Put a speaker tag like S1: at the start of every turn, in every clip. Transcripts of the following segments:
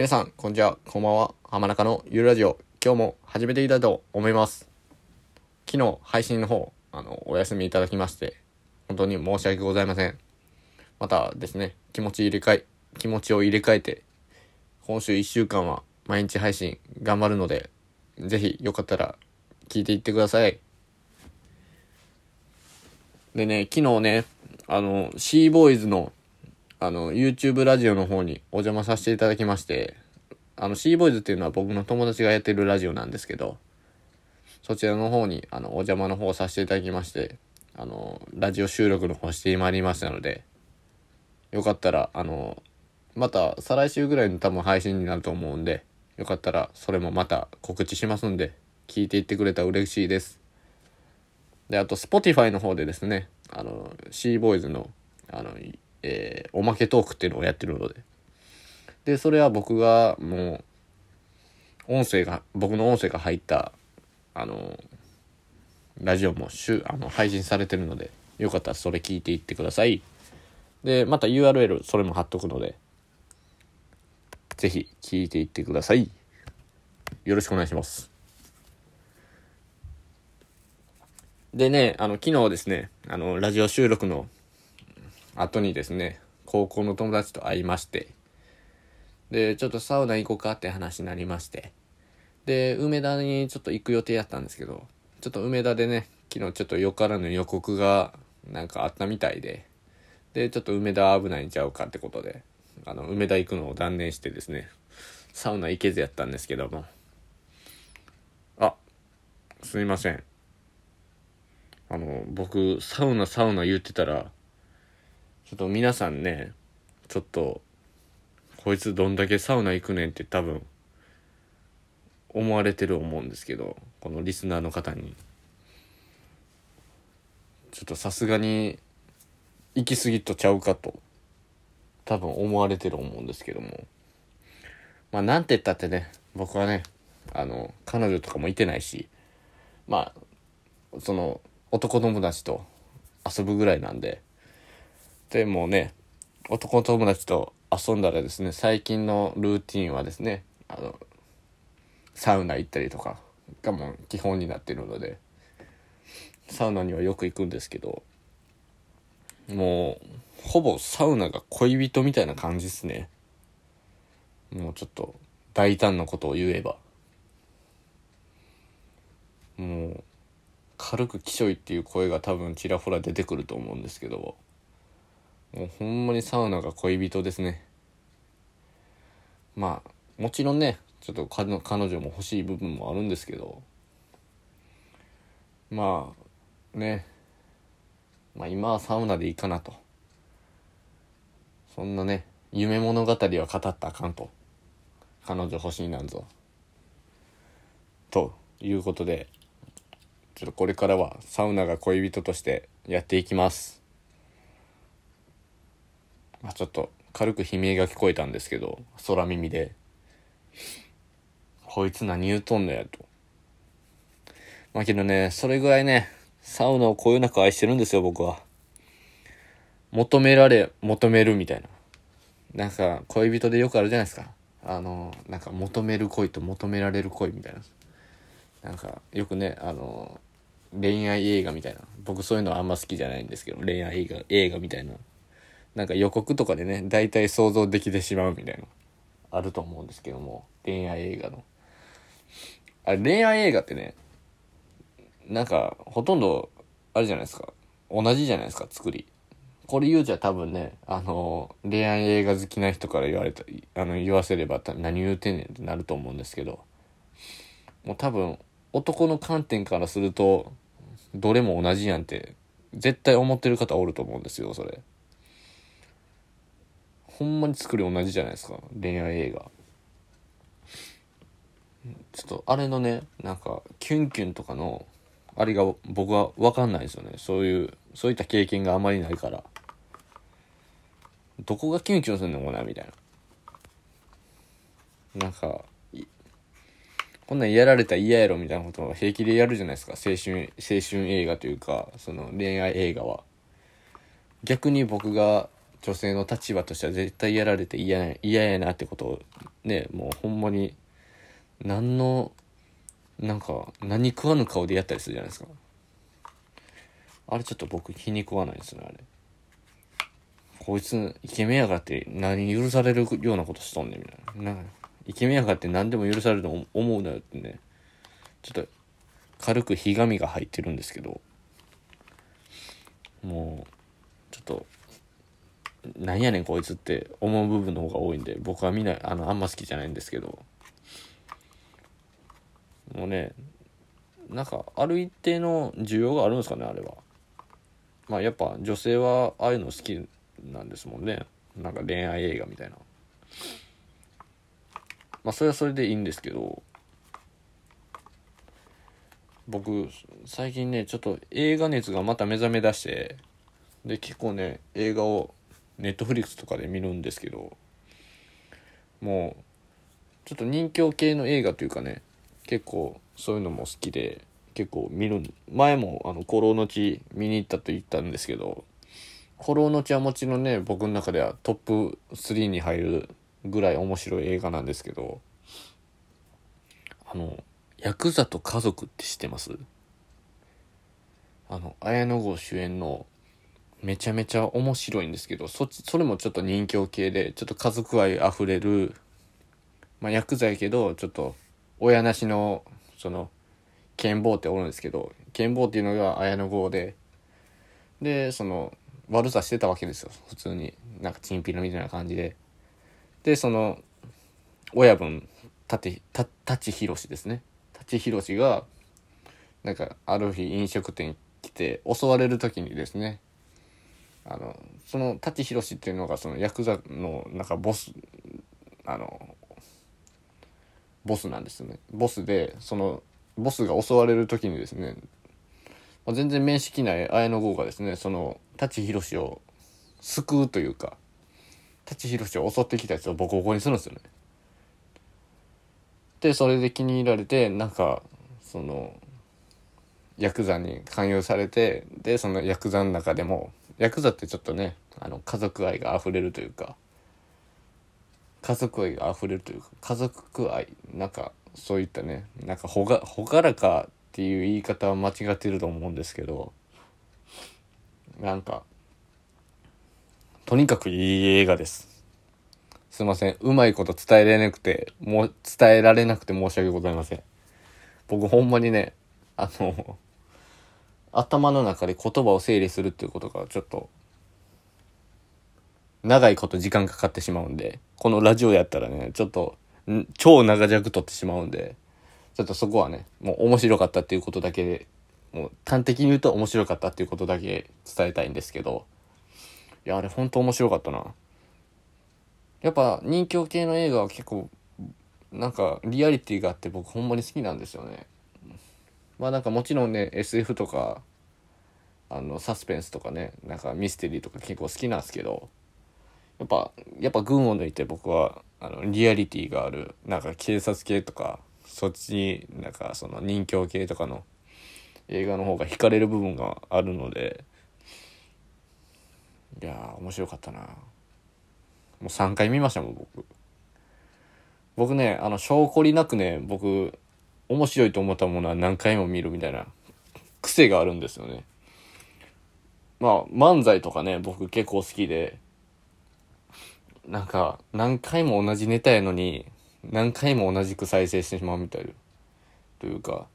S1: 皆さん、こんにちは、こんばんは。浜中のゆるラジオ、今日も始めていきたいと思います。昨日、配信の方、あの、お休みいただきまして、本当に申し訳ございません。またですね、気持ち入れ替え、気持ちを入れ替えて、今週1週間は毎日配信頑張るので、ぜひよかったら聞いていってください。でね、昨日ね、あの、シーボーイズのあの、YouTube ラジオの方にお邪魔させていただきまして、あの、シーボーイズっていうのは僕の友達がやってるラジオなんですけど、そちらの方に、あの、お邪魔の方をさせていただきまして、あの、ラジオ収録の方してまいりましたので、よかったら、あの、また、再来週ぐらいの多分配信になると思うんで、よかったら、それもまた告知しますんで、聞いていってくれたら嬉しいです。で、あと、Spotify の方でですね、あの、シーボーイズの、あの、えー、おまけトークっていうのをやってるので。で、それは僕がもう、音声が、僕の音声が入った、あの、ラジオもしゅあの配信されてるので、よかったらそれ聞いていってください。で、また URL それも貼っとくので、ぜひ聞いていってください。よろしくお願いします。でね、あの、昨日ですね、あの、ラジオ収録の後にですね、高校の友達と会いまして、で、ちょっとサウナ行こうかって話になりまして、で、梅田にちょっと行く予定やったんですけど、ちょっと梅田でね、昨日ちょっとよからぬ予告がなんかあったみたいで、で、ちょっと梅田危ないんちゃうかってことで、あの、梅田行くのを断念してですね、サウナ行けずやったんですけども、あ、すいません。あの、僕、サウナサウナ言ってたら、ちょっと皆さんね、ちょっと、こいつどんだけサウナ行くねんって多分、思われてる思うんですけど、このリスナーの方に。ちょっとさすがに、行き過ぎとちゃうかと、多分思われてる思うんですけども。まあ、なんて言ったってね、僕はね、あの、彼女とかもいてないし、まあ、その、男友達と遊ぶぐらいなんで、でもね、男友達と遊んだらですね、最近のルーティンはですね、あの、サウナ行ったりとかがもう基本になってるので、サウナにはよく行くんですけど、もう、ほぼサウナが恋人みたいな感じですね。もうちょっと大胆なことを言えば。もう、軽くきしょいっていう声が多分ちらほら出てくると思うんですけど、もうほんまにサウナが恋人ですね。まあ、もちろんね、ちょっと彼女も欲しい部分もあるんですけど、まあ、ね、まあ今はサウナでいいかなと。そんなね、夢物語は語ったあかんと。彼女欲しいなんぞ。ということで、ちょっとこれからはサウナが恋人としてやっていきます。まあ、ちょっと軽く悲鳴が聞こえたんですけど空耳で「こいつ何言うとんのや」と。まあけどねそれぐらいねサウナをこよなく愛してるんですよ僕は。求められ求めるみたいな。なんか恋人でよくあるじゃないですか。あのなんか求める恋と求められる恋みたいな。なんかよくねあの恋愛映画みたいな。僕そういうのはあんま好きじゃないんですけど恋愛映画映画みたいな。なんか予告とかでね、大体想像できてしまうみたいな、あると思うんですけども、恋愛映画の。あれ、恋愛映画ってね、なんか、ほとんど、あれじゃないですか。同じじゃないですか、作り。これ言うじゃ多分ね、あの、恋愛映画好きな人から言われた、あの、言わせれば何言うてんねんってなると思うんですけど、もう多分、男の観点からすると、どれも同じやんって、絶対思ってる方おると思うんですよ、それ。ほんまに作り同じじゃないですか恋愛映画。ちょっとあれのねなんかキュンキュンとかのあれが僕は分かんないですよね。そういうそういった経験があまりないから。どこがキュンキュンするのかなみたいな。なんかこんなんやられたら嫌やろみたいなことを平気でやるじゃないですか。青春青春映画というかその恋愛映画は。逆に僕が女性の立場としては絶対やられて嫌や嫌やなってことをねもうほんまに何のなんか何食わぬ顔でやったりするじゃないですか。あれちょっと僕気に食わないですねあれ。こいつイケメンやがって何許されるようなことしとんねんみたいな。なんかイケメンやがって何でも許されると思うなよってね。ちょっと軽くひがみが入ってるんですけど。もうちょっとなんやねんこいつって思う部分の方が多いんで僕はみんなあのあんま好きじゃないんですけど。もうねなんかある一定の需要があるんですかねあれは。まあやっぱ女性はああいうの好きなんですもんね。なんか恋愛映画みたいな。まあそれはそれでいいんですけど。僕最近ねちょっと映画熱がまた目覚め出してで結構ね映画をネットフリックスとかで見るんですけどもうちょっと人気系の映画というかね結構そういうのも好きで結構見る前もあの「古老の地」見に行ったと言ったんですけど「古老の地」はもちろんね僕の中ではトップ3に入るぐらい面白い映画なんですけどあのヤクザと家族って知ってます？あの綾野剛主演のめちゃめちゃ面白いんですけどそっちそれもちょっと人形系でちょっと家族愛あふれるまあヤクザやけどちょっと親なしのその剣坊っておるんですけど剣坊っていうのが綾野剛ででその悪さしてたわけですよ普通に。なんかチンピラみたいな感じで。でその親分舘舘ひろしですね。舘ひろしがなんかある日飲食店来て襲われる時にですねあのその舘ひろしっていうのがそのヤクザのなんかボスあのボスなんですね。ボスでそのボスが襲われる時にですね、まあ、全然面識ない綾野剛がですねその舘ひろしを救うというか舘ひろしを襲ってきたやつをボコボコにするんですよね。でそれで気に入られてなんかそのヤクザに勧誘されてでそのヤクザの中でもヤクザってちょっとねあの家族愛が溢れるというか家族愛が溢れるというか家族愛なんかそういったねなんかほが朗らかっていう言い方は間違ってると思うんですけどなんかとにかくいい映画です。すいませんうまいこと伝えられなくてもう伝えられなくて申し訳ございません。僕ほんまにねあの頭の中で言葉を整理するっていうことがちょっと長いこと時間かかってしまうんでこのラジオやったらねちょっと超長尺取ってしまうんでちょっとそこはねもう面白かったっていうことだけもう端的に言うと面白かったっていうことだけ伝えたいんですけどいやあれほんと面白かったな。やっぱ人気系の映画は結構なんかリアリティがあって僕ほんまに好きなんですよね。まあなんかもちろんね SF とかあのサスペンスとかねなんかミステリーとか結構好きなんですけどやっぱやっぱ群を抜いて僕はあのリアリティがあるなんか警察系とかそっちになんかその人形系とかの映画の方が惹かれる部分があるのでいや面白かったな。もう3回見ましたもん僕。僕ねあの証拠りなくね僕面白いと思ったものは何回も見るみたいな癖があるんですよね。まあ漫才とかね僕結構好きでなんか何回も同じネタやのに何回も同じく再生してしまうみたいなというか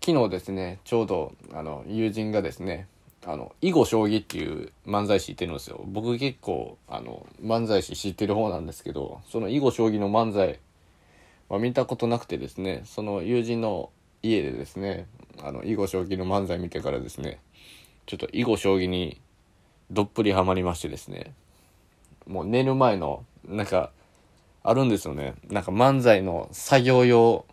S1: 昨日ですねちょうどあの友人がですねあの囲碁将棋っていう漫才師いてるんですよ。僕結構あの漫才師知ってる方なんですけどその囲碁将棋の漫才は見たことなくてですねその友人の家でですねあの囲碁将棋の漫才見てからですねちょっと囲碁将棋にどっぷりハマりましてですねもう寝る前のなんかあるんですよね。なんか漫才の作業用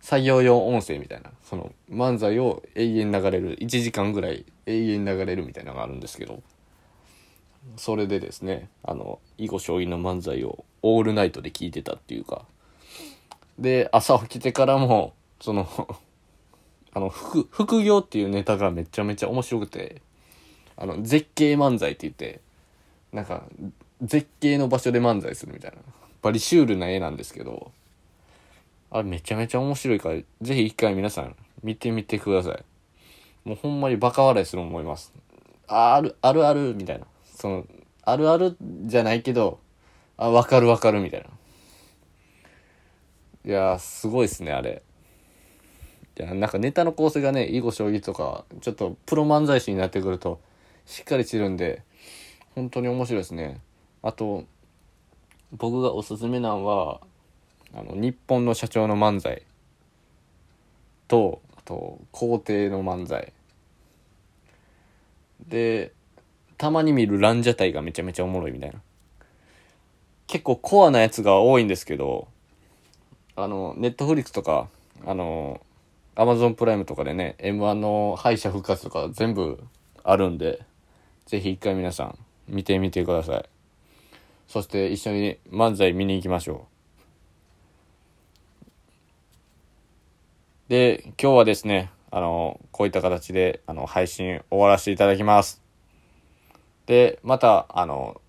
S1: 作業用音声みたいなその漫才を永遠流れる1時間ぐらい永遠流れるみたいなのがあるんですけどそれでですねあの囲碁将棋の漫才をオールナイトで聞いてたっていうかで朝起きてからもその あの副副業っていうネタがめちゃめちゃ面白くてあの絶景漫才って言ってなんか絶景の場所で漫才するみたいな。バリシュールな絵なんですけど、あれめちゃめちゃ面白いから、ぜひ一回皆さん見てみてください。もうほんまにバカ笑いする思います。ある、あるある、みたいな。その、あるあるじゃないけど、あ、わかるわかる、みたいな。いや、すごいっすね、あれ。いや、なんかネタの構成がね、囲碁将棋とか、ちょっとプロ漫才師になってくると、しっかりしてるんで、本当に面白いですね。あと、僕がおすすめなんは、あの、日本の社長の漫才と、あと、皇帝の漫才。で、たまに見るランジャタイがめちゃめちゃおもろいみたいな。結構コアなやつが多いんですけど、あの、ネットフリックスとか、あの、アマゾンプライムとかでね、M1 の敗者復活とか全部あるんで、ぜひ一回皆さん見てみてください。そして一緒に漫才見に行きましょう。で、今日はですね、あの、こういった形で、あの、配信終わらせていただきます。で、また、あの、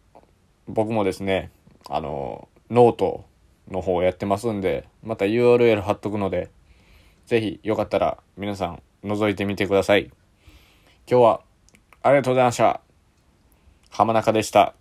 S1: 僕もですね、あの、ノートの方をやってますんで、また URL 貼っとくので、ぜひよかったら皆さん覗いてみてください。今日はありがとうございました。浜中でした。